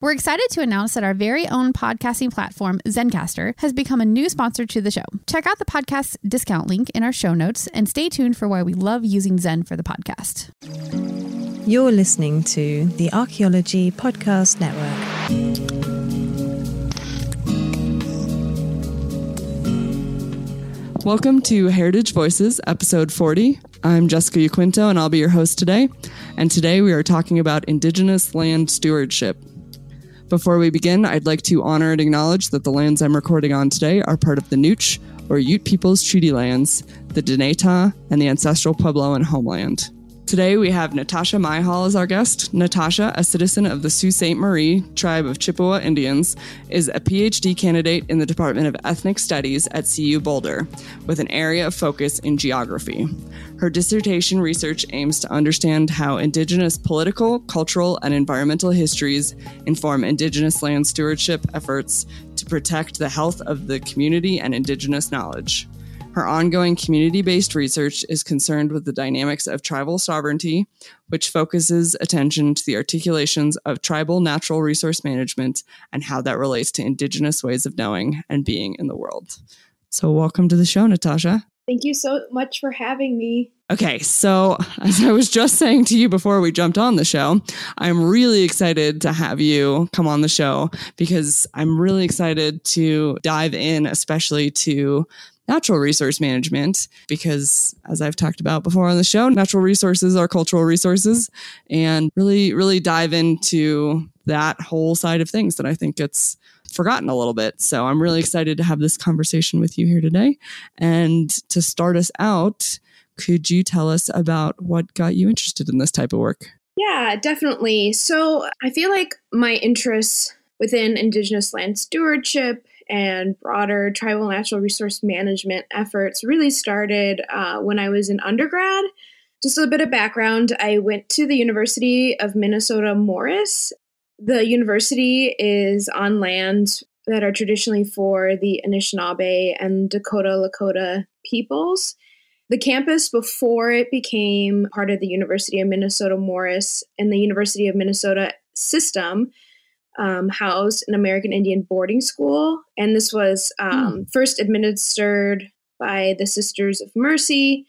We're excited to announce that our very own podcasting platform, Zencastr, has become a new sponsor to the show. Check out the podcast discount link in our show notes and stay tuned for why we love using Zen for the podcast. You're listening to the Archaeology Podcast Network. Welcome to Heritage Voices, episode 40. I'm Jessica Yaquinto, and I'll be your host today. And today we are talking about Indigenous land stewardship. Before we begin, I'd like to honor and acknowledge that the lands I'm recording on today are part of the Nooch, or Ute Peoples Treaty Lands, the Dinétah, and the ancestral Puebloan homeland. Today we have Natasha Myhal as our guest. Natasha, a citizen of the Sault Ste. Marie tribe of Chippewa Indians, is a PhD candidate in the Department of Ethnic Studies at CU Boulder, with an area of focus in geography. Her dissertation research aims to understand how Indigenous political, cultural, and environmental histories inform Indigenous land stewardship efforts to protect the health of the community and Indigenous knowledge. Her ongoing community based research is concerned with the dynamics of tribal sovereignty, which focuses attention to the articulations of tribal natural resource management and how that relates to Indigenous ways of knowing and being in the world. So, welcome to the show, Natasha. Thank you so much for having me. Okay, so as I was just saying to you before we jumped on the show, I'm really excited to have you come on the show because I'm really excited to dive in, especially to natural resource management because as I've talked about before on the show, natural resources are cultural resources and really, really dive into that whole side of things that I think gets forgotten a little bit. So I'm really excited to have this conversation with you here today. And to start us out, could you tell us about what got you interested in this type of work? Yeah, definitely. So I feel like my interests within Indigenous land stewardship and broader tribal natural resource management efforts really started uh, when I was in undergrad. Just a bit of background I went to the University of Minnesota Morris. The university is on land that are traditionally for the Anishinaabe and Dakota Lakota peoples. The campus before it became part of the University of Minnesota Morris and the University of Minnesota system um, housed an American Indian boarding school. And this was um, mm. first administered by the Sisters of Mercy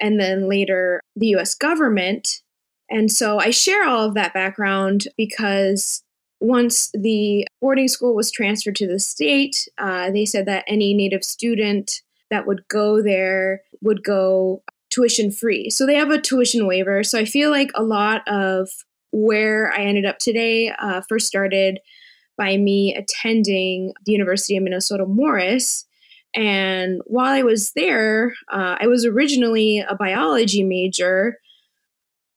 and then later the US government. And so I share all of that background because once the boarding school was transferred to the state, uh, they said that any Native student that would go there would go tuition free. So they have a tuition waiver. So I feel like a lot of where I ended up today uh, first started by me attending the University of Minnesota Morris. And while I was there, uh, I was originally a biology major,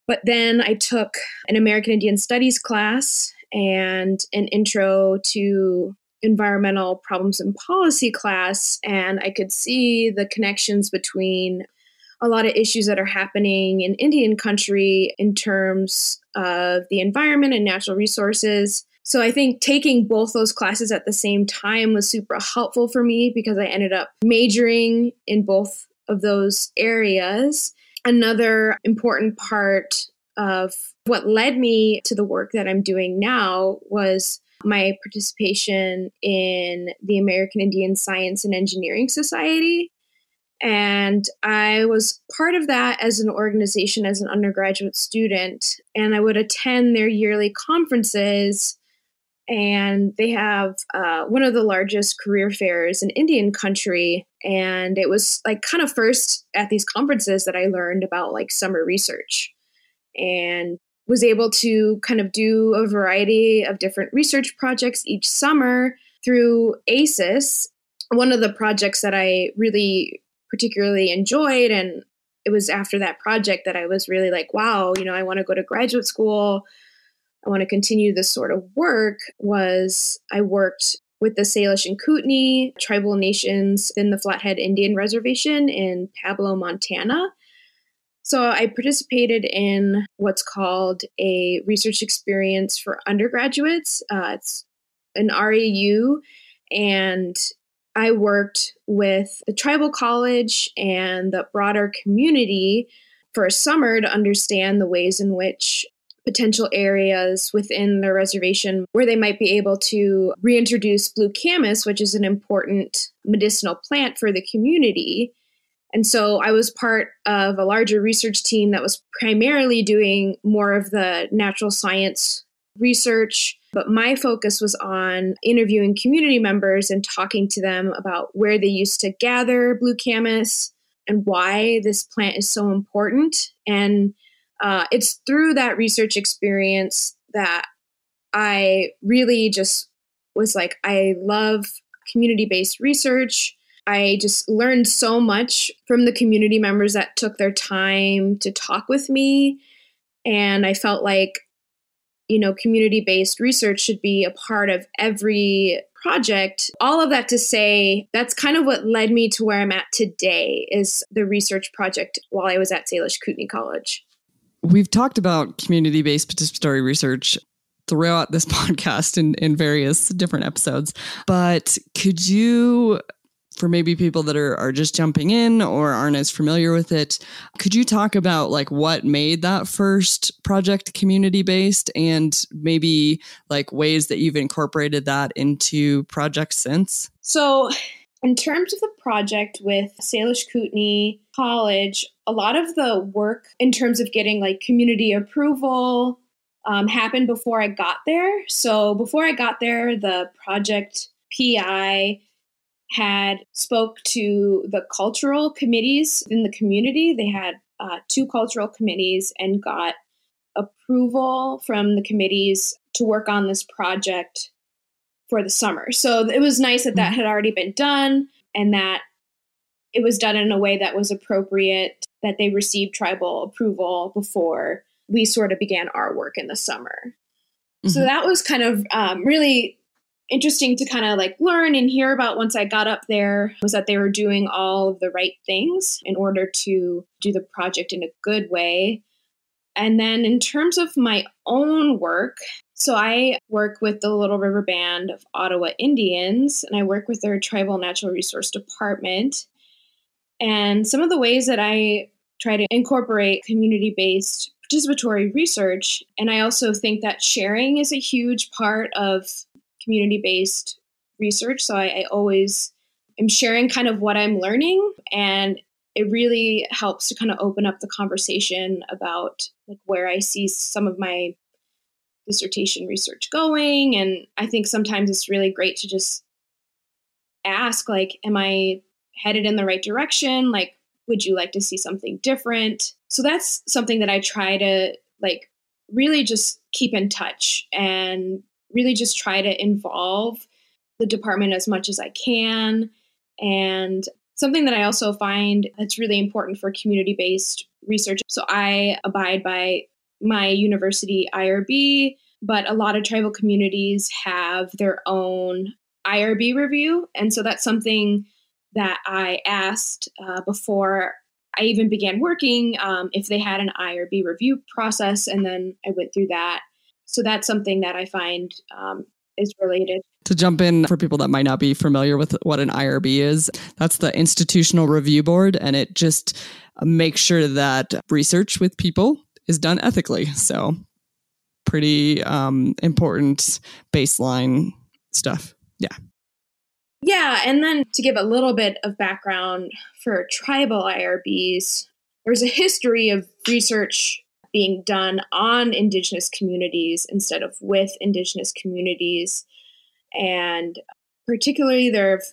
but then I took an American Indian Studies class and an intro to environmental problems and policy class. And I could see the connections between a lot of issues that are happening in Indian country in terms of the environment and natural resources. So I think taking both those classes at the same time was super helpful for me because I ended up majoring in both of those areas. Another important part of what led me to the work that I'm doing now was my participation in the American Indian Science and Engineering Society. And I was part of that as an organization as an undergraduate student. And I would attend their yearly conferences. And they have uh, one of the largest career fairs in Indian country. And it was like kind of first at these conferences that I learned about like summer research and was able to kind of do a variety of different research projects each summer through AISES. One of the projects that I really particularly enjoyed. And it was after that project that I was really like, wow, you know, I want to go to graduate school I want to continue this sort of work was I worked with the Salish and Kootenai tribal nations in the Flathead Indian Reservation in Pablo, Montana. So I participated in what's called a research experience for undergraduates. Uh, it's an REU, and I worked with the tribal college and the broader community for a summer to understand the ways in which potential areas within the reservation where they might be able to reintroduce blue camas, which is an important medicinal plant for the community. And so I was part of a larger research team that was primarily doing more of the natural science research. But my focus was on interviewing community members and talking to them about where they used to gather blue camas and why this plant is so important. And uh, it's through that research experience that I really just was like, I love community based research. I just learned so much from the community members that took their time to talk with me. And I felt like, you know, community based research should be a part of every project. All of that to say, that's kind of what led me to where I'm at today is the research project while I was at Salish Kootenai College. We've talked about community based participatory research throughout this podcast in, in various different episodes, but could you for maybe people that are, are just jumping in or aren't as familiar with it could you talk about like what made that first project community based and maybe like ways that you've incorporated that into projects since so in terms of the project with Salish Kootenai College, a lot of the work in terms of getting like community approval um, happened before I got there. So before I got there, the project PI had spoke to the cultural committees in the community. They had uh, two cultural committees and got approval from the committees to work on this project for the summer. So it was nice that that mm-hmm. had already been done and that it was done in a way that was appropriate, that they received tribal approval before we sort of began our work in the summer. Mm-hmm. So that was kind of um, really interesting to kind of like learn and hear about once I got up there was that they were doing all of the right things in order to do the project in a good way. And then in terms of my own work, so I work with the Little River Band of Ottawa Indians, and I work with their Tribal Natural Resource Department. And some of the ways that I try to incorporate community based participatory research, and I also think that sharing is a huge part of community based research. So I, I always am sharing kind of what I'm learning, and it really helps to kind of open up the conversation about like where I see some of my dissertation research going. And I think sometimes it's really great to just ask, like, am I headed in the right direction? Like, would you like to see something different? So that's something that I try to like really just keep in touch and really just try to involve the department as much as I can. And something that I also find that's really important for community based research. So I abide by my university IRB, but a lot of tribal communities have their own IRB review. And so that's something that I asked uh, before I even began working um, if they had an IRB review process. And then I went through that. So that's something that I find um, is related. To jump in for people that might not be familiar with what an IRB is, that's the Institutional Review Board, and it just makes sure that research with people is done ethically. So, pretty um, important baseline stuff. Yeah. Yeah. And then to give a little bit of background for tribal IRBs, there's a history of research being done on Indigenous communities instead of with Indigenous communities. And particularly, there have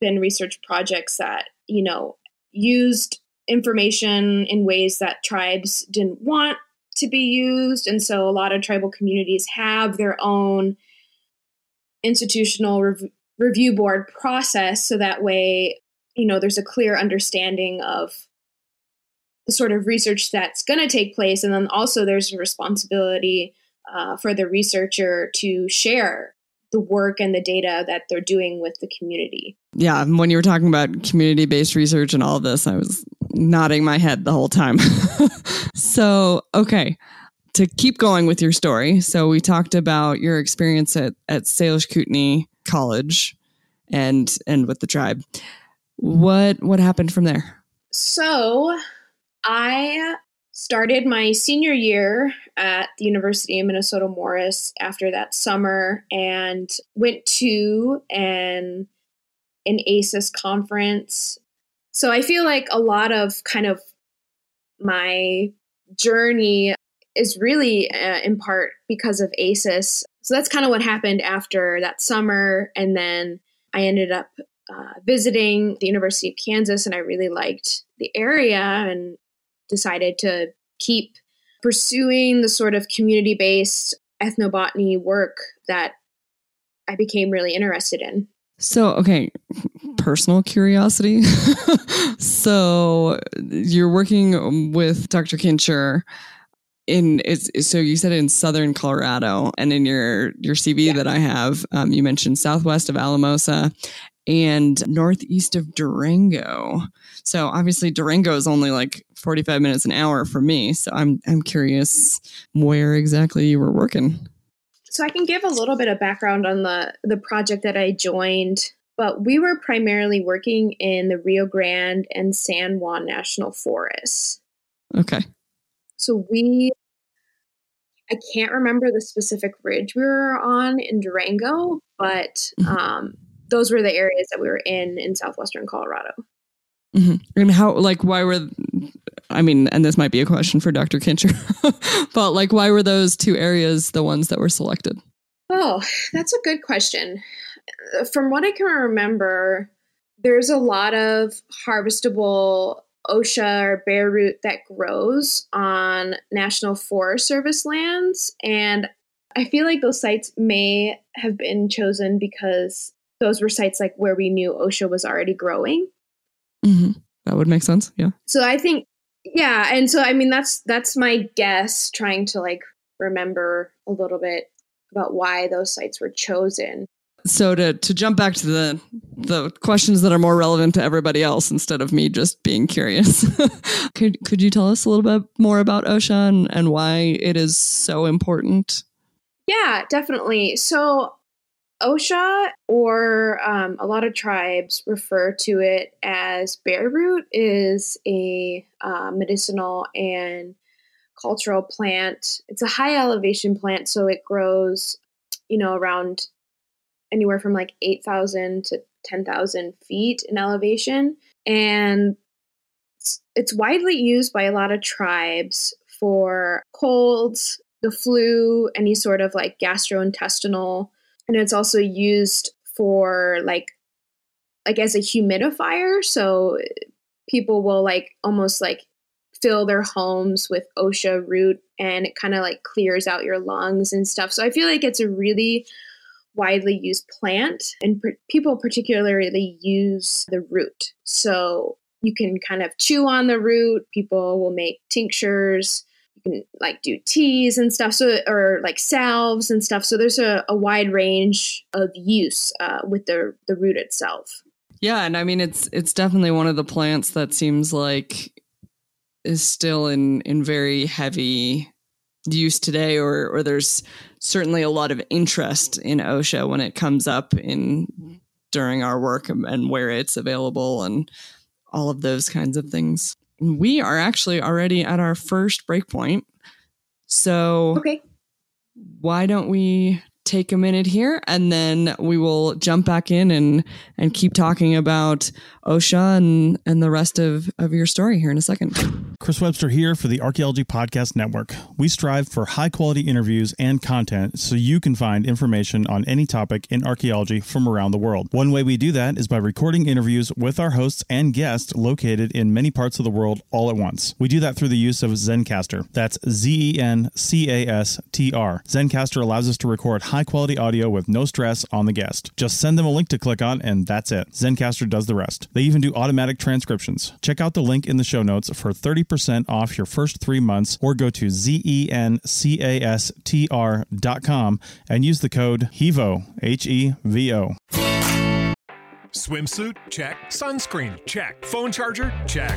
been research projects that, you know, used information in ways that tribes didn't want to be used. And so a lot of tribal communities have their own institutional rev- review board process. So that way, you know, there's a clear understanding of the sort of research that's going to take place. And then also there's a responsibility uh, for the researcher to share the work and the data that they're doing with the community. Yeah, when you were talking about community based research and all of this, I was nodding my head the whole time. so, okay, to keep going with your story. So, we talked about your experience at, at Salish Kootenai College and and with the tribe. What what happened from there? So, I started my senior year at the University of Minnesota Morris after that summer and went to an an AISES conference. So I feel like a lot of kind of my journey is really uh, in part because of AISES. So that's kind of what happened after that summer. And then I ended up uh, visiting the University of Kansas and I really liked the area and decided to keep pursuing the sort of community based ethnobotany work that I became really interested in. So, okay, personal curiosity. so, you're working with Dr. Kindscher in it's so you said in southern Colorado, and in your your CV yeah. that I have, um, you mentioned southwest of Alamosa and northeast of Durango. So obviously Durango is only like 45 minutes an hour for me. So I'm I'm curious where exactly you were working. So I can give a little bit of background on the the project that I joined, but we were primarily working in the Rio Grande and San Juan National Forests. Okay. So we I can't remember the specific ridge we were on in Durango, but mm-hmm. um, those were the areas that we were in in southwestern Colorado. Mm-hmm. And how, like, why were, I mean, and this might be a question for Dr. Kindscher, but like, why were those two areas the ones that were selected? Oh, that's a good question. From what I can remember, there's a lot of harvestable OSHA or bear root that grows on National Forest Service lands. And I feel like those sites may have been chosen because those were sites like where we knew OSHA was already growing. Mm-hmm. That would make sense. Yeah. So I think, yeah, and so I mean that's that's my guess. Trying to like remember a little bit about why those sites were chosen. So to to jump back to the the questions that are more relevant to everybody else instead of me just being curious, could could you tell us a little bit more about OSHA and, and why it is so important? Yeah, definitely. So OSHA, or um, a lot of tribes refer to it as bear root, is a uh, medicinal and cultural plant. It's a high elevation plant, so it grows, you know, around anywhere from like 8,000 to 10,000 feet in elevation. And it's, it's widely used by a lot of tribes for colds, the flu, any sort of like gastrointestinal and it's also used for like like as a humidifier. So people will like almost like fill their homes with osha root and it kind of like clears out your lungs and stuff. So i feel like it's a really widely used plant and per- people particularly use the root. So you can kind of chew on the root. People will make tinctures can like do teas and stuff so or like salves and stuff. So there's a, a wide range of use uh, with the the root itself. Yeah and i mean it's it's definitely one of the plants that seems like is still in in very heavy use today or or there's certainly a lot of interest in osha when it comes up in during our work and where it's available and all of those kinds of things we are actually already at our first breakpoint. So, okay. why don't we take a minute here and then we will jump back in and and keep talking about OSHA and and the rest of of your story here in a second. Chris Webster here for the Archaeology Podcast Network. We strive for high quality interviews and content so you can find information on any topic in archaeology from around the world. One way we do that is by recording interviews with our hosts and guests located in many parts of the world all at once. We do that through the use of Zencastr. That's Z E N C A S T R. Zencastr allows us to record high quality audio with no stress on the guest. Just send them a link to click on, and that's it. Zencastr does the rest. They even do automatic transcriptions. Check out the link in the show notes for 30% off your first three months, or go to zencastr.com and use the code HEVO, H E V O. Swimsuit? Check. Sunscreen? Check. Phone charger? Check.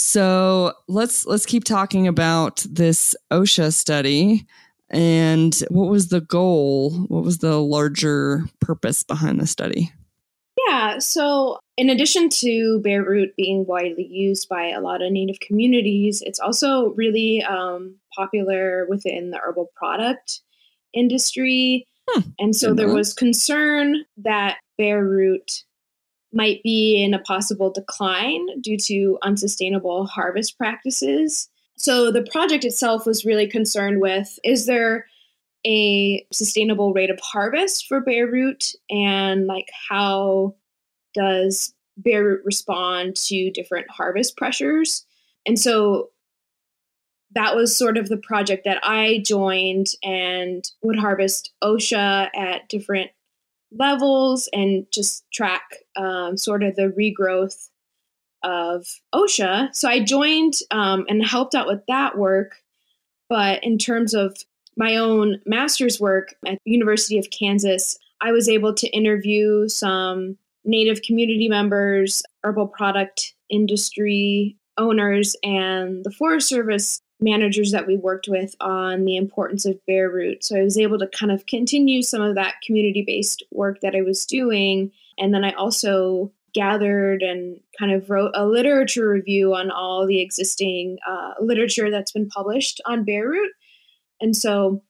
So let's let's keep talking about this OSHA study and what was the goal? What was the larger purpose behind the study? Yeah, so in addition to bear root being widely used by a lot of Native communities, it's also really um, popular within the herbal product industry. Hmm, and so there was concern that bear root might be in a possible decline due to unsustainable harvest practices. So the project itself was really concerned with is there a sustainable rate of harvest for bear root and like how does bear root respond to different harvest pressures? And so that was sort of the project that I joined and would harvest OSHA at different levels and just track um, sort of the regrowth of OSHA. So I joined um, and helped out with that work. But in terms of my own master's work at the University of Kansas, I was able to interview some Native community members, herbal product industry owners, and the Forest Service managers that we worked with on the importance of bear root. So I was able to kind of continue some of that community based work that I was doing. And then I also gathered and kind of wrote a literature review on all the existing uh, literature that's been published on bear root. And so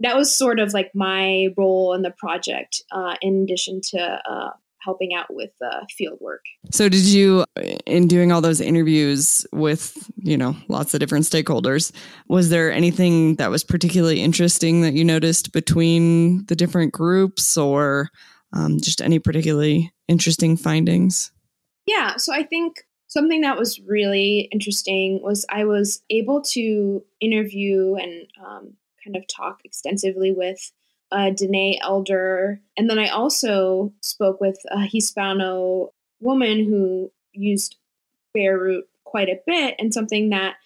that was sort of like my role in the project, uh, in addition to uh, helping out with uh, field work. So did you in doing all those interviews with, you know, lots of different stakeholders, was there anything that was particularly interesting that you noticed between the different groups or um, just any particularly interesting findings? Yeah, so I think something that was really interesting was I was able to interview and um, kind of talk extensively with a Dene elder. And then I also spoke with a Hispano woman who used bear root quite a bit and something that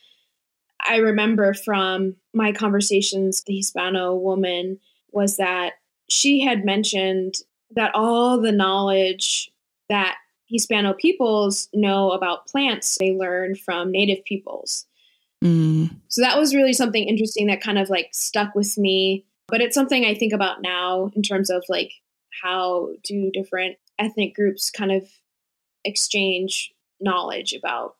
I remember from my conversations with the Hispano woman was that she had mentioned that all the knowledge that Hispano peoples know about plants they learned from native peoples. Mm, So that was really something interesting that kind of like stuck with me. But it's something I think about now in terms of like how do different ethnic groups kind of exchange knowledge about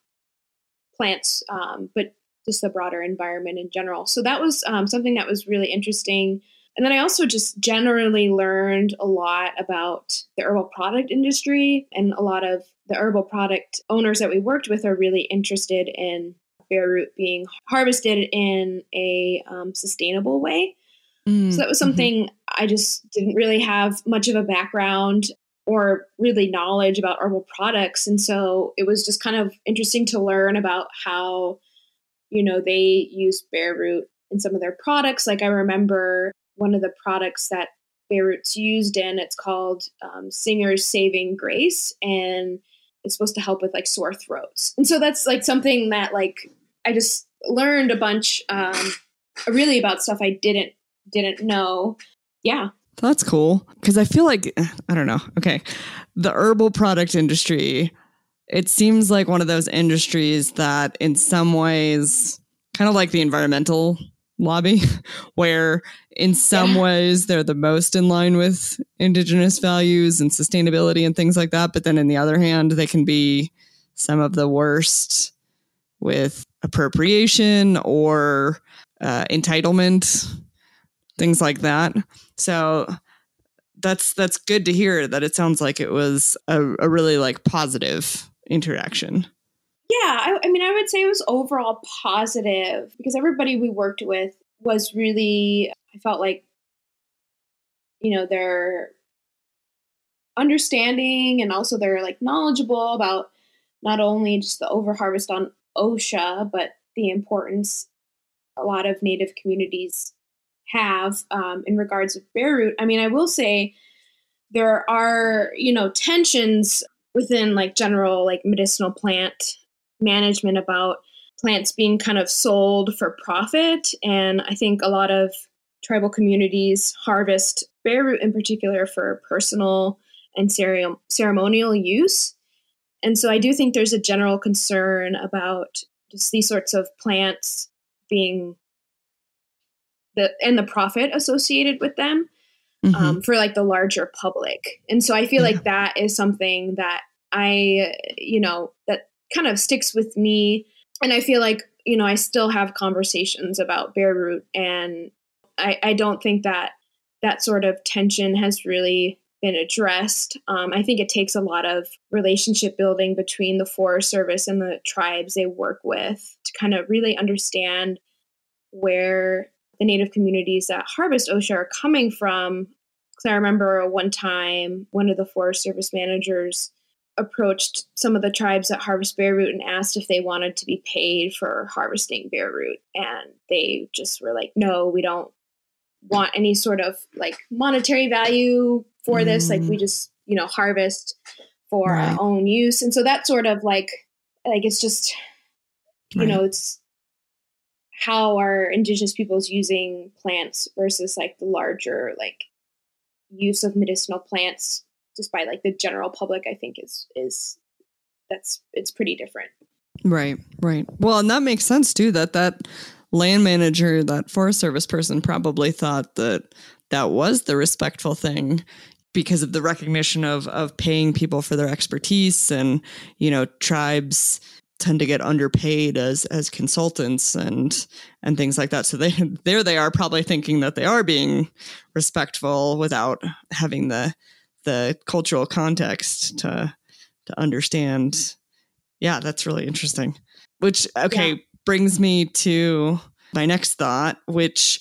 plants, um, but just the broader environment in general. So that was um, something that was really interesting. And then I also just generally learned a lot about the herbal product industry, and a lot of the herbal product owners that we worked with are really interested in bear root being harvested in a um, sustainable way. Mm, So that was mhm. something I just didn't really have much of a background or really knowledge about herbal products. And so it was just kind of interesting to learn about how, you know, they use bear root in some of their products. Like I remember one of the products that bear root's used in, it's called um, Singer's Saving Grace. And it's supposed to help with like sore throats. And so that's like something that like I just learned a bunch um, really about stuff I didn't didn't know. Yeah. That's cool. Because I feel like, I don't know. Okay. The herbal product industry, it seems like one of those industries that, in some ways, kind of like the environmental lobby, where in some yeah. ways they're the most in line with indigenous values and sustainability and things like that. But then, in the other hand, they can be some of the worst with appropriation or uh, entitlement, things like that. So that's that's good to hear that it sounds like it was a, a really like positive interaction. Yeah, I, I mean, I would say it was overall positive because everybody we worked with was really, I felt like, you know, they're understanding and also they're like knowledgeable about not only just the overharvest on OSHA, but the importance a lot of Native communities have um, in regards of root. I mean, I will say there are, you know, tensions within like general like medicinal plant management about plants being kind of sold for profit. And I think a lot of tribal communities harvest root in particular for personal and ceremonial use. And so I do think there's a general concern about just these sorts of plants being the and the profit associated with them mm-hmm. um, for like the larger public. And so I feel yeah. like that is something that I, you know, that kind of sticks with me. And I feel like, you know, I still have conversations about bear root and I, I don't think that that sort of tension has really been addressed. Um, I think it takes a lot of relationship building between the Forest Service and the tribes they work with to kind of really understand where the Native communities that harvest OSHA are coming from. Because I remember one time one of the Forest Service managers approached some of the tribes that harvest bear root and asked if they wanted to be paid for harvesting bear root. And they just were like, no, we don't want any sort of like monetary value for this. Like we mm. just, you know, harvest for right. our own use. And so that sort of like like it's just you right. know, it's how are indigenous peoples using plants versus like the larger like use of medicinal plants just by like the general public i think is is that's it's pretty different. Right right. Well and that makes sense too that that land manager that forest service person probably thought that that was the respectful thing because of the recognition of of paying people for their expertise and you know tribes tend to get underpaid as as consultants and and things like that. So they there they are probably thinking that they are being respectful without having the the cultural context to to understand. Yeah that's really interesting. Which okay yeah. brings me to my next thought which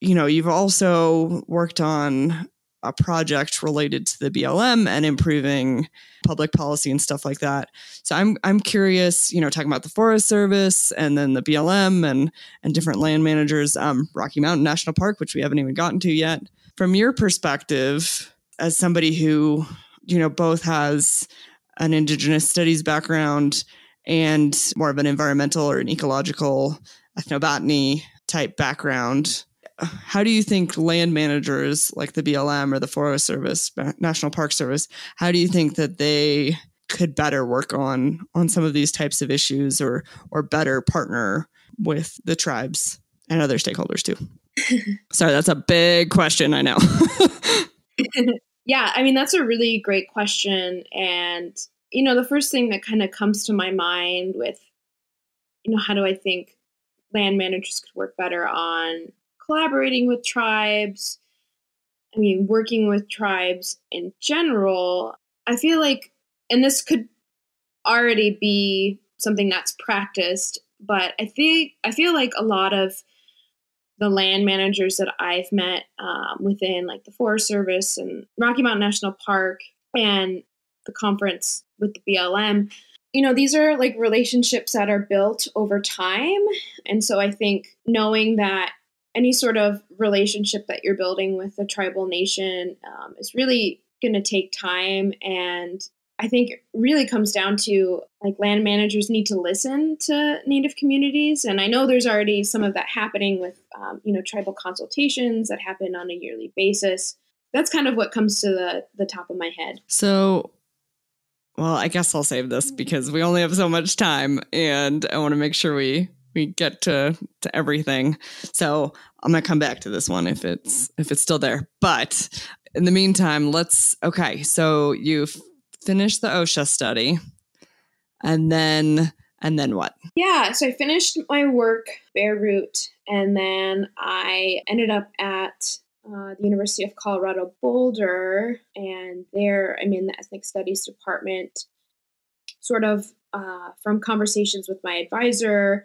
you know you've also worked on a project related to the BLM and improving public policy and stuff like that. So I'm I'm curious, you know, talking about the Forest Service and then the BLM and and different land managers, um, Rocky Mountain National Park, which we haven't even gotten to yet. From your perspective, as somebody who you know both has an Indigenous studies background and more of an environmental or an ecological ethnobotany type background how do you think land managers like the BLM or the Forest Service, National Park Service, how do you think that they could better work on on some of these types of issues or or better partner with the tribes and other stakeholders too? Sorry, that's a big question, I know. yeah, I mean that's a really great question and you know the first thing that kind of comes to my mind with you know how do I think land managers could work better on collaborating with tribes, I mean, working with tribes in general, I feel like, and this could already be something that's practiced, but I think I feel like a lot of the land managers that I've met um, within like the Forest Service and Rocky Mountain National Park and the conference with the BLM, you know, these are like relationships that are built over time. And so I think knowing that any sort of relationship that you're building with a tribal nation um, is really going to take time. And i think really comes down to like land managers need to listen to native communities. And i know there's already some of that happening with um, you know tribal consultations that happen on a yearly basis. That's kind of what comes to the the top of my head. So, well, I guess I'll save this because we only have so much time, and I want to make sure we we get to to everything. So I'm gonna come back to this one if it's if it's still there. But in the meantime, let's okay. So you finished the OSHA study, and then and then what? Yeah, so I finished my work bear root, and then I ended up at uh, the University of Colorado Boulder, and there I'm in the ethnic studies department. Sort of uh, from conversations with my advisor,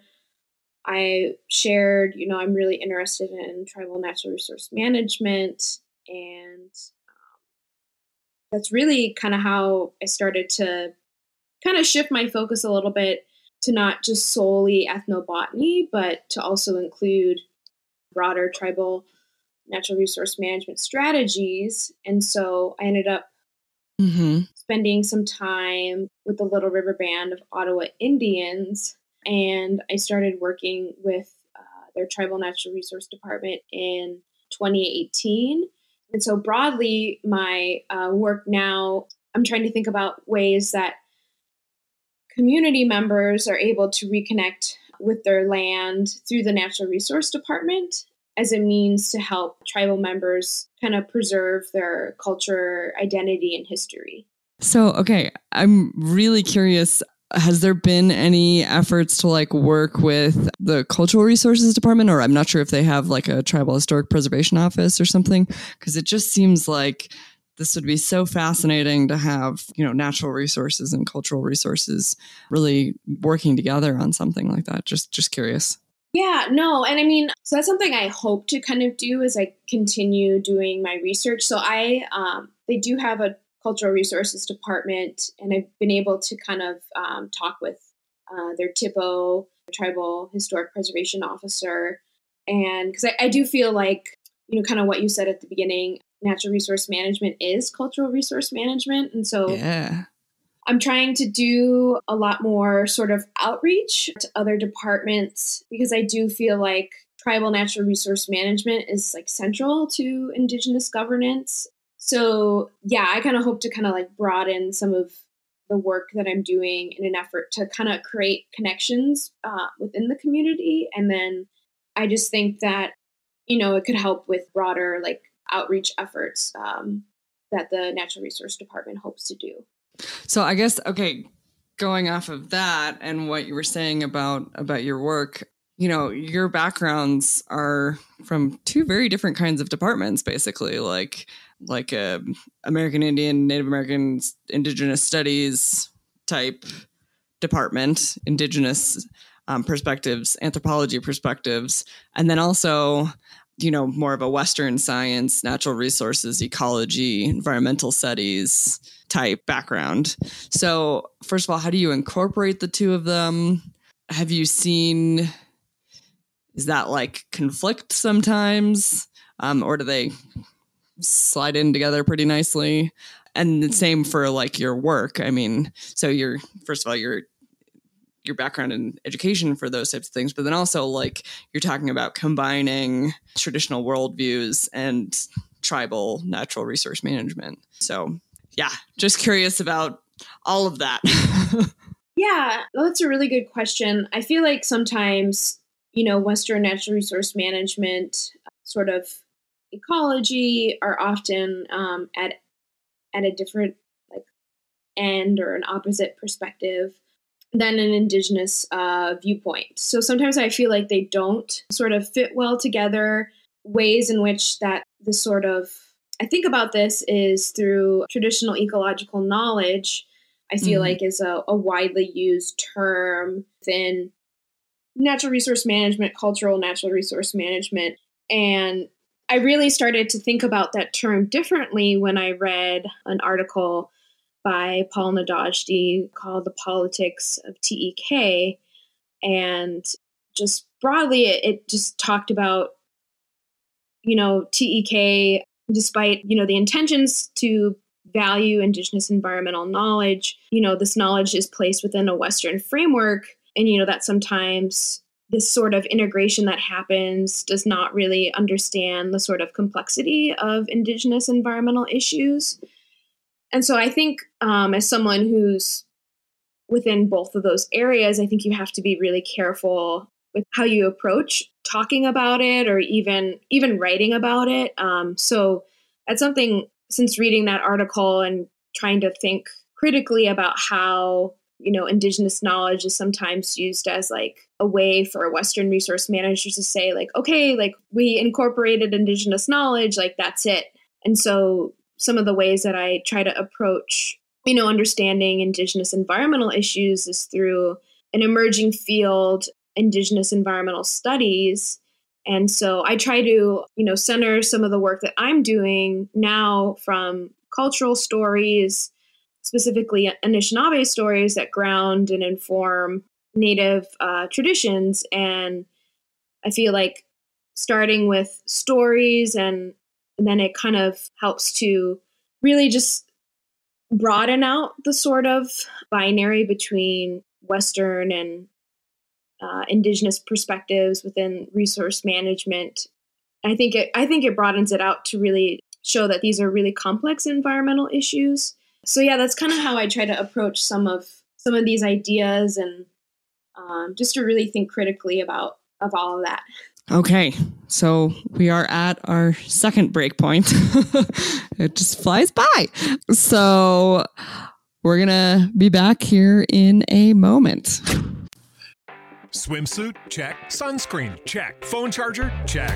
I shared, you know, I'm really interested in tribal natural resource management, and um, that's really kind of how I started to kind of shift my focus a little bit to not just solely ethnobotany, but to also include broader tribal natural resource management strategies. And so I ended up mm-hmm. spending some time with the Little River Band of Ottawa Indians, and I started working with uh, their tribal natural resource department in 2018. And so, broadly, my uh, work now, I'm trying to think about ways that community members are able to reconnect with their land through the Natural Resource Department as a means to help tribal members kind of preserve their culture, identity, and history. So, okay, I'm really curious. Has there been any efforts to like work with the cultural resources department, or I'm not sure if they have like a tribal historic preservation office or something? Because it just seems like this would be so fascinating to have, you know, natural resources and cultural resources really working together on something like that. Just just curious. Yeah, no, and I mean, so that's something I hope to kind of do as I continue doing my research. So I, um, they do have a cultural resources department, and I've been able to kind of um, talk with uh, their THPO, tribal historic preservation officer, and because I, I do feel like you know, kind of what you said at the beginning, natural resource management is cultural resource management. And so yeah. I'm trying to do a lot more sort of outreach to other departments because I do feel like tribal natural resource management is like central to indigenous governance. So, yeah, I kind of hope to kind of like broaden some of the work that I'm doing in an effort to kind of create connections uh, within the community. And then I just think that, you know, it could help with broader like outreach efforts um, that the Natural Resource Department hopes to do. So I guess okay, going off of that and what you were saying about about your work, you know, your backgrounds are from two very different kinds of departments, basically, like like a um, American Indian, Native American, Indigenous Studies type department, Indigenous um, perspectives, anthropology perspectives, and then also you know, more of a Western science, natural resources, ecology, environmental studies type background. So, first of all, how do you incorporate the two of them? Have you seen, is that like conflict sometimes? Um, or do they slide in together pretty nicely? And the same for like your work. I mean, so you're, first of all, you're your background in education for those types of things, but then also like you're talking about combining traditional worldviews and tribal natural resource management. So, yeah, just curious about all of that. yeah, that's a really good question. I feel like sometimes, you know, Western natural resource management, sort of ecology, are often um, at at a different like end or an opposite perspective than an indigenous uh, viewpoint. So sometimes I feel like they don't sort of fit well together. Ways in which that the sort of I think about this is through traditional ecological knowledge. I feel mm-hmm. like is a, a widely used term within natural resource management, cultural natural resource management, and I really started to think about that term differently when I read an article by Paul Nadasdy called The Politics of TEK. And just broadly, it, it just talked about, you know, TEK, despite, you know, the intentions to value indigenous environmental knowledge, you know, this knowledge is placed within a Western framework. And, you know, that sometimes this sort of integration that happens does not really understand the sort of complexity of indigenous environmental issues. And so i think um, as someone who's within both of those areas i think you have to be really careful with how you approach talking about it or even even writing about it. Um, so that's something since reading that article and trying to think critically about how you know indigenous knowledge is sometimes used as like a way for western resource managers to say like okay like we incorporated indigenous knowledge like that's it. And so some of the ways that i try to approach you know understanding indigenous environmental issues is through an emerging field indigenous environmental studies. And so i try to you know center some of the work that i'm doing now from cultural stories specifically Anishinaabe stories that ground and inform Native uh, traditions. And I feel like starting with stories and, and then it kind of helps to really just broaden out the sort of binary between Western and uh, indigenous perspectives within resource management. I think it I think it broadens it out to really show that these are really complex environmental issues so yeah, that's kind of how I try to approach some of some of these ideas and um, just to really think critically about of all of that. Okay, so we are at our second break point. it just flies by. So we're gonna be back here in a moment. Swimsuit? Check. Sunscreen? Check. Phone charger? Check.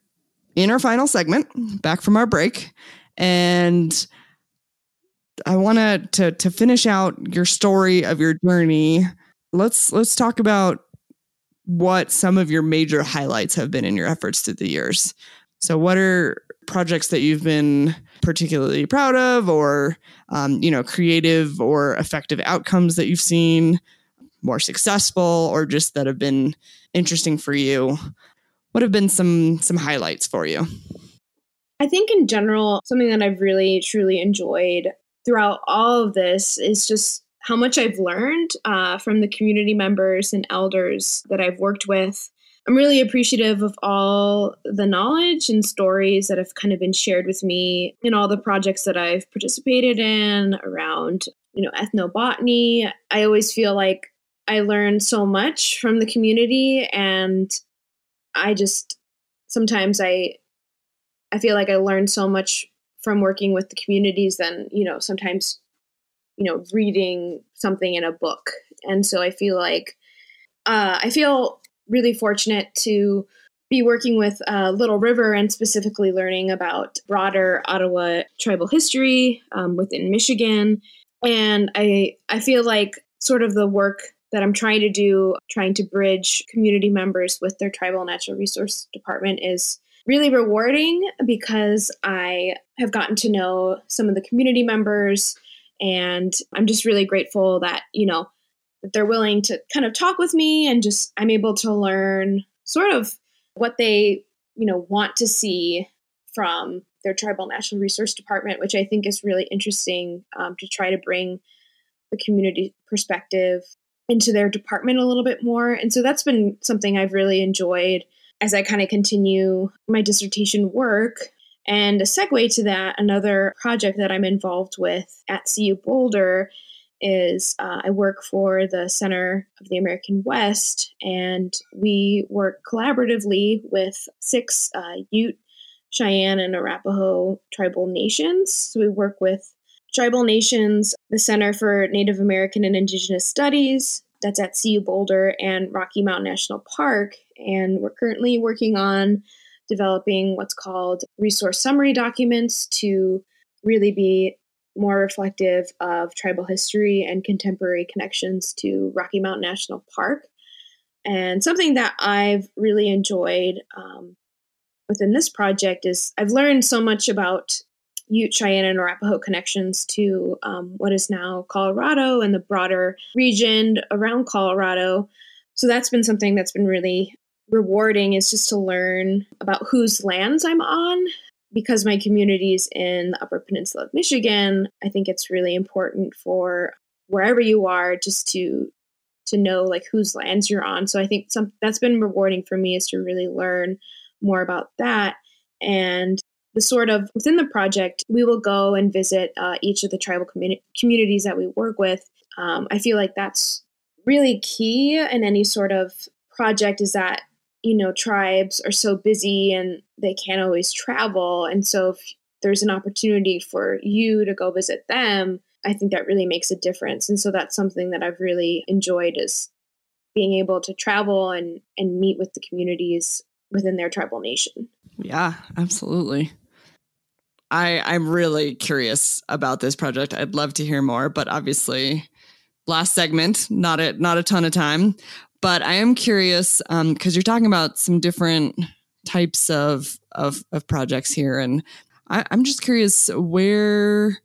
in our final segment, back from our break, and I want to to finish out your story of your journey. Let's let's talk about what some of your major highlights have been in your efforts through the years. So, what are projects that you've been particularly proud of, or um, you know, creative or effective outcomes that you've seen more successful, or just that have been interesting for you? What have been some some highlights for you? I think in general, something that I've really truly enjoyed throughout all of this is just how much I've learned uh, from the community members and elders that I've worked with. I'm really appreciative of all the knowledge and stories that have kind of been shared with me in all the projects that I've participated in around, you know, ethnobotany. I always feel like I learned so much from the community and I just sometimes I I feel like I learn so much from working with the communities than, you know, sometimes, you know, reading something in a book. And so I feel like uh, I feel really fortunate to be working with uh, Little River and specifically learning about broader Ottawa tribal history um, within Michigan. And I I feel like sort of the work that I'm trying to do, trying to bridge community members with their tribal natural resource department is really rewarding because I have gotten to know some of the community members and I'm just really grateful that, you know, that they're willing to kind of talk with me and just I'm able to learn sort of what they, you know, want to see from their tribal natural resource department, which I think is really interesting um, to try to bring the community perspective into their department a little bit more. And so that's been something I've really enjoyed as I kind of continue my dissertation work. And a segue to that, another project that I'm involved with at CU Boulder is uh, I work for the Center of the American West, and we work collaboratively with six uh, Ute, Cheyenne, and Arapaho tribal nations. So we work with Tribal Nations, the Center for Native American and Indigenous Studies, that's at CU Boulder and Rocky Mountain National Park. And we're currently working on developing what's called resource summary documents to really be more reflective of tribal history and contemporary connections to Rocky Mountain National Park. And something that I've really enjoyed um, within this project is I've learned so much about Ute, Cheyenne, and Arapaho connections to um, what is now Colorado and the broader region around Colorado. So that's been something that's been really rewarding is just to learn about whose lands I'm on. Because my community is in the Upper Peninsula of Michigan, I think it's really important for wherever you are just to to know like whose lands you're on. So I think some that's been rewarding for me is to really learn more about that and the sort of within the project we will go and visit uh, each of the tribal communi- communities that we work with. Um, i feel like that's really key in any sort of project is that you know tribes are so busy and they can't always travel. And so if there's an opportunity for you to go visit them i think that really makes a difference. And so that's something that i've really enjoyed is being able to travel and and meet with the communities within their tribal nation. Yeah absolutely I I'm really curious about this project. I'd love to hear more, but obviously, last segment, not a not a ton of time. But I am curious because um, you're talking about some different types of of, of projects here, and I, I'm just curious where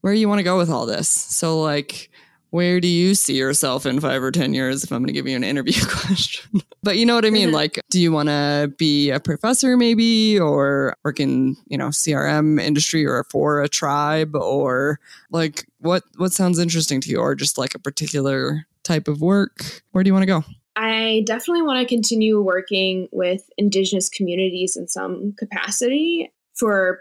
where you want to go with all this. So, like, where do you see yourself in five or 10 years if I'm going to give you an interview question? but you know what I mean? Mm-hmm. like, do you want to be a professor maybe or work in, you know, CRM industry or for a tribe or like what, what sounds interesting to you or just like a particular type of work? Where do you want to go? I definitely want to continue working with Indigenous communities in some capacity for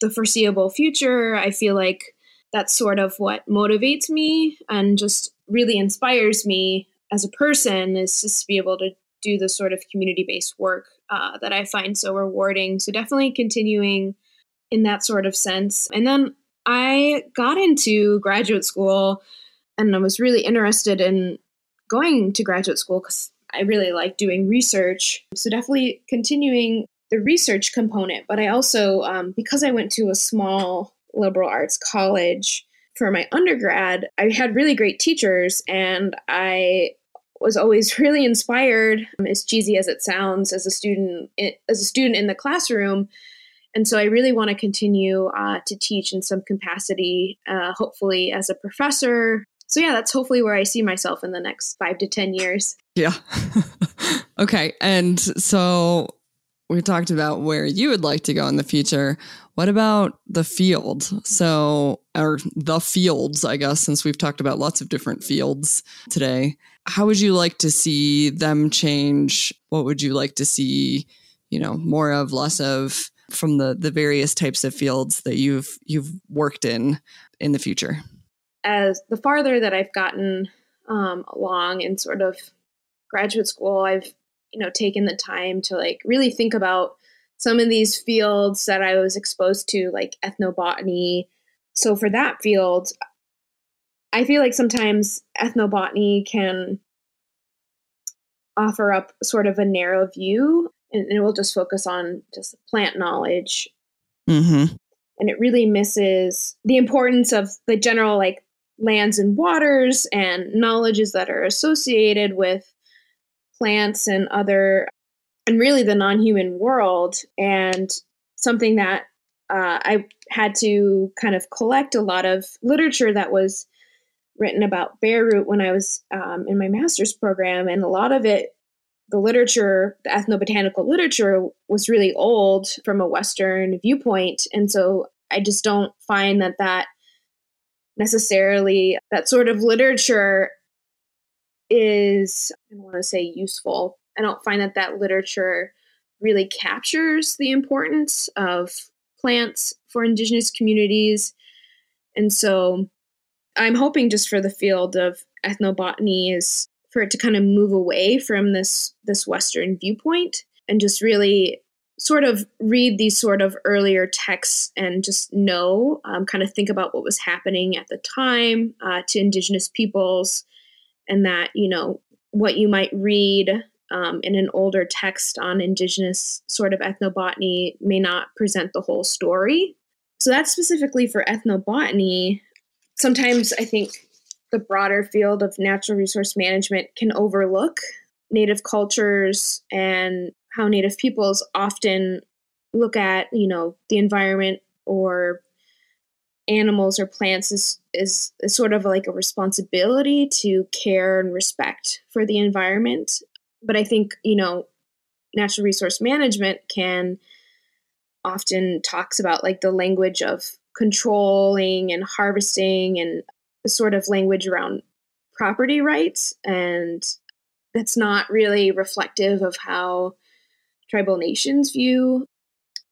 the foreseeable future. I feel like that's sort of what motivates me and just really inspires me as a person is just to be able to do the sort of community based work uh, that I find so rewarding. So definitely continuing in that sort of sense. And then I got into graduate school and I was really interested in going to graduate school because I really like doing research. So definitely continuing the research component. But I also, um, because I went to a small liberal arts college for my undergrad, I had really great teachers and I was always really inspired as cheesy as it sounds as a student as a student in the classroom. And so i really want to continue uh, to teach in some capacity uh, hopefully as a professor. So yeah that's hopefully where i see myself in the next five to ten years. Yeah. Okay and so we talked about where you would like to go in the future. What about the field? So, or the fields, I guess, since we've talked about lots of different fields today. How would you like to see them change? What would you like to see, you know, more of, less of from the the various types of fields that you've you've worked in in the future? As the farther that I've gotten um, along in sort of graduate school, I've you know taken the time to like really think about some of these fields that I was exposed to, like ethnobotany. So for that field, I feel like sometimes ethnobotany can offer up sort of a narrow view and, it will just focus on just plant knowledge. Mm-hmm. And it really misses the importance of the general like lands and waters and knowledges that are associated with plants and other, and really the non human world. And something that uh, I had to kind of collect a lot of literature that was written about bear root when I was um, in my master's program. And a lot of it, the literature, the ethnobotanical literature, was really old from a Western viewpoint. And so I just don't find that that necessarily, that sort of literature is, I want to say useful. I don't find that that literature really captures the importance of plants for indigenous communities. And so I'm hoping just for the field of ethnobotany is for it to kind of move away from this this western viewpoint and just really sort of read these sort of earlier texts and just know um, kind of think about what was happening at the time uh, to indigenous peoples and that you know what you might read um, in an older text on indigenous sort of ethnobotany may not present the whole story. So that's specifically for ethnobotany. Sometimes i think the broader field of natural resource management can overlook native cultures and how native peoples often look at, you know, the environment or animals or plants is, is, is sort of like a responsibility to care and respect for the environment. But I think, you know, natural resource management can often talks about like the language of controlling and harvesting and the sort of language around property rights and that's not really reflective of how tribal nations view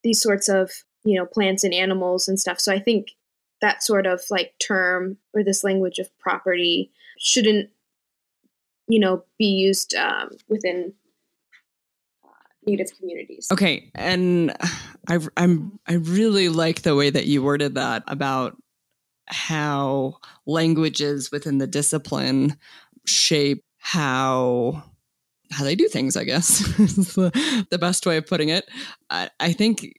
these sorts of you know plants and animals and stuff so i think that sort of like term or this language of property shouldn't you know be used um, within uh, native communities. Okay and i i'm i really like the way that you worded that about how languages within the discipline shape how how they do things i guess is the, the best way of putting it. I, I think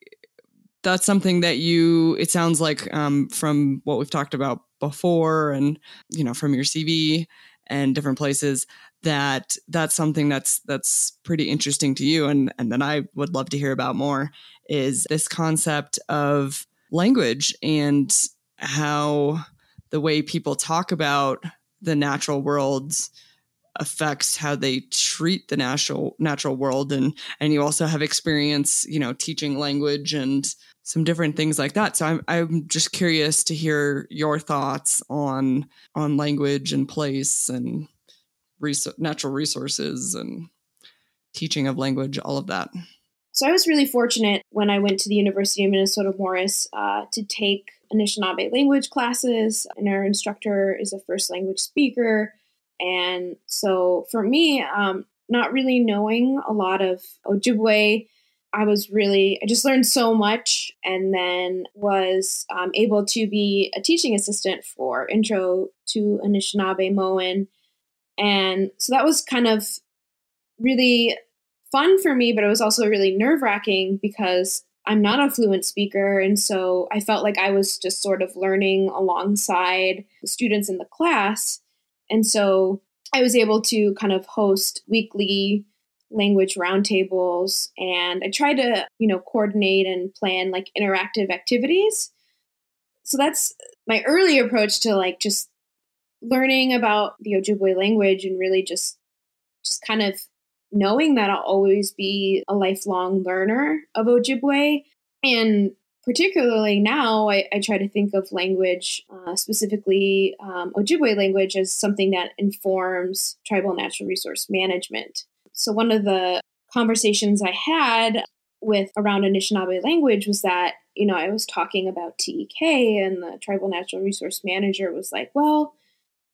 that's something that you it sounds like um, from what we've talked about before and you know from your cv and different places that that's something that's that's pretty interesting to you and and then i would love to hear about more is this concept of language and how the way people talk about the natural worlds affects how they treat the natural natural world. And and you also have experience you know teaching language and some different things like that so i'm i'm just curious to hear your thoughts on on language and place and res- natural resources and teaching of language all of that so i was really fortunate when i went to the university of minnesota morris uh, to take Anishinaabe language classes, and our instructor is a first language speaker. And so for me, um, not really knowing a lot of Ojibwe, I was really, I just learned so much and then was um, able to be a teaching assistant for Intro to Anishinaabe And so that was kind of really fun for me, but it was also really nerve wracking because I'm not a fluent speaker. And so I felt like I was just sort of learning alongside the students in the class. And so I was able to kind of host weekly language roundtables and I try to, you know, coordinate and plan like interactive activities. So that's my early approach to like just learning about the Ojibwe language and really just just kind of knowing that I'll always be a lifelong learner of Ojibwe. And particularly now, I, I try to think of language, uh, specifically um, Ojibwe language, as something that informs tribal natural resource management. So, one of the conversations I had with around Anishinaabe language was that, you know, I was talking about TEK, and the tribal natural resource manager was like, well,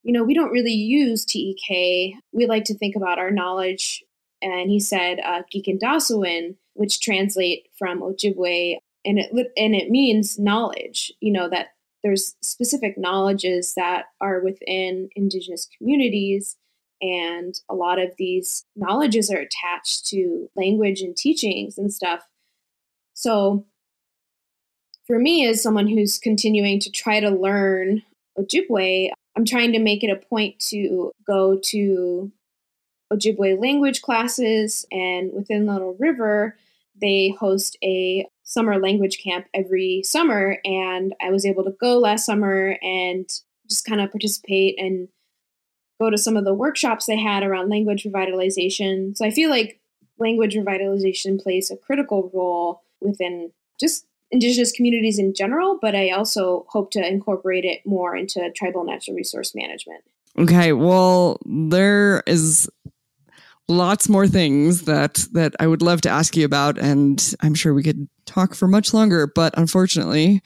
you know, we don't really use TEK. We like to think about our knowledge and he said uh, which translate from Ojibwe, and it and it means knowledge. You know that there's specific knowledges that are within Indigenous communities, and a lot of these knowledges are attached to language and teachings and stuff. So, for me, as someone who's continuing to try to learn Ojibwe, I'm trying to make it a point to go to Ojibwe language classes, and within Little River, they host a summer language camp every summer. And I was able to go last summer and just kind of participate and go to some of the workshops they had around language revitalization. So I feel like language revitalization plays a critical role within just indigenous communities in general, but I also hope to incorporate it more into tribal natural resource management. Okay, well, there is lots more things that that I would love to ask you about, and I'm sure we could talk for much longer. But unfortunately,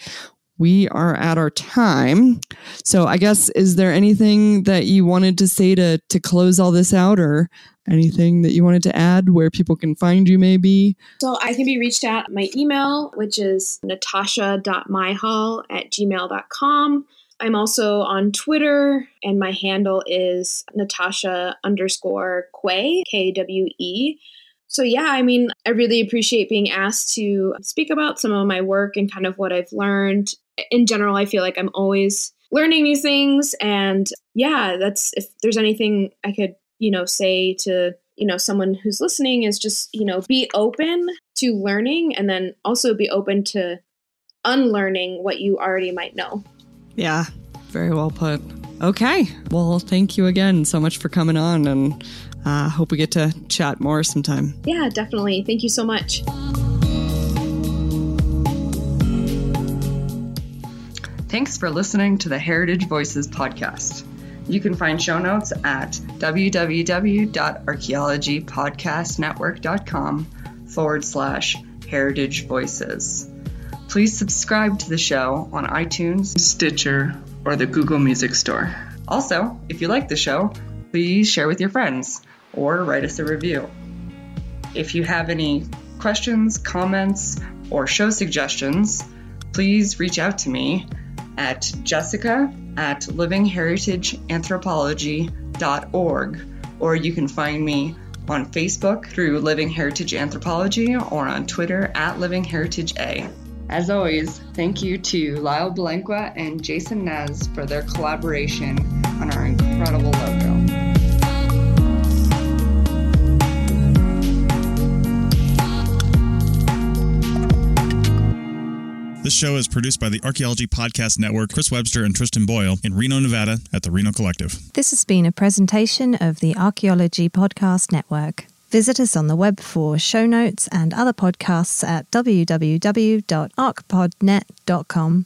we are at our time. So I guess is there anything that you wanted to say to to close all this out, or anything that you wanted to add where people can find you maybe? So I can be reached at my email, which is natasha.myhal at gmail.com. I'm also on Twitter, and my handle is Natasha underscore Kwe, K W E. So, yeah, I mean, I really appreciate being asked to speak about some of my work and kind of what I've learned. In general, I feel like I'm always learning new things. And yeah, that's if there's anything I could, you know, say to you know, someone who's listening is just, you know, be open to learning and then also be open to unlearning what you already might know. Yeah, very well put. Okay. Well, thank you again so much for coming on and uh, hope we get to chat more sometime. Yeah, definitely. Thank you so much. Thanks for listening to the Heritage Voices podcast. You can find show notes at www.archaeologypodcastnetwork.com forward slash heritage voices. Please subscribe to the show on iTunes, Stitcher, or the Google Music Store. Also, if you like the show, please share with your friends or write us a review. If you have any questions, comments, or show suggestions, please reach out to me at jessica at livingheritageanthropology.org, or you can find me on Facebook through Living Heritage Anthropology or on Twitter at Living Heritage A. As always, thank you to Lyle Balenquah and Jason Nez for their collaboration on our incredible logo. This show is produced by the Archaeology Podcast Network, Chris Webster and Tristan Boyle in Reno, Nevada at the Reno Collective. This has been a presentation of the Archaeology Podcast Network. Visit us on the web for show notes and other podcasts at www.archpodnet.com.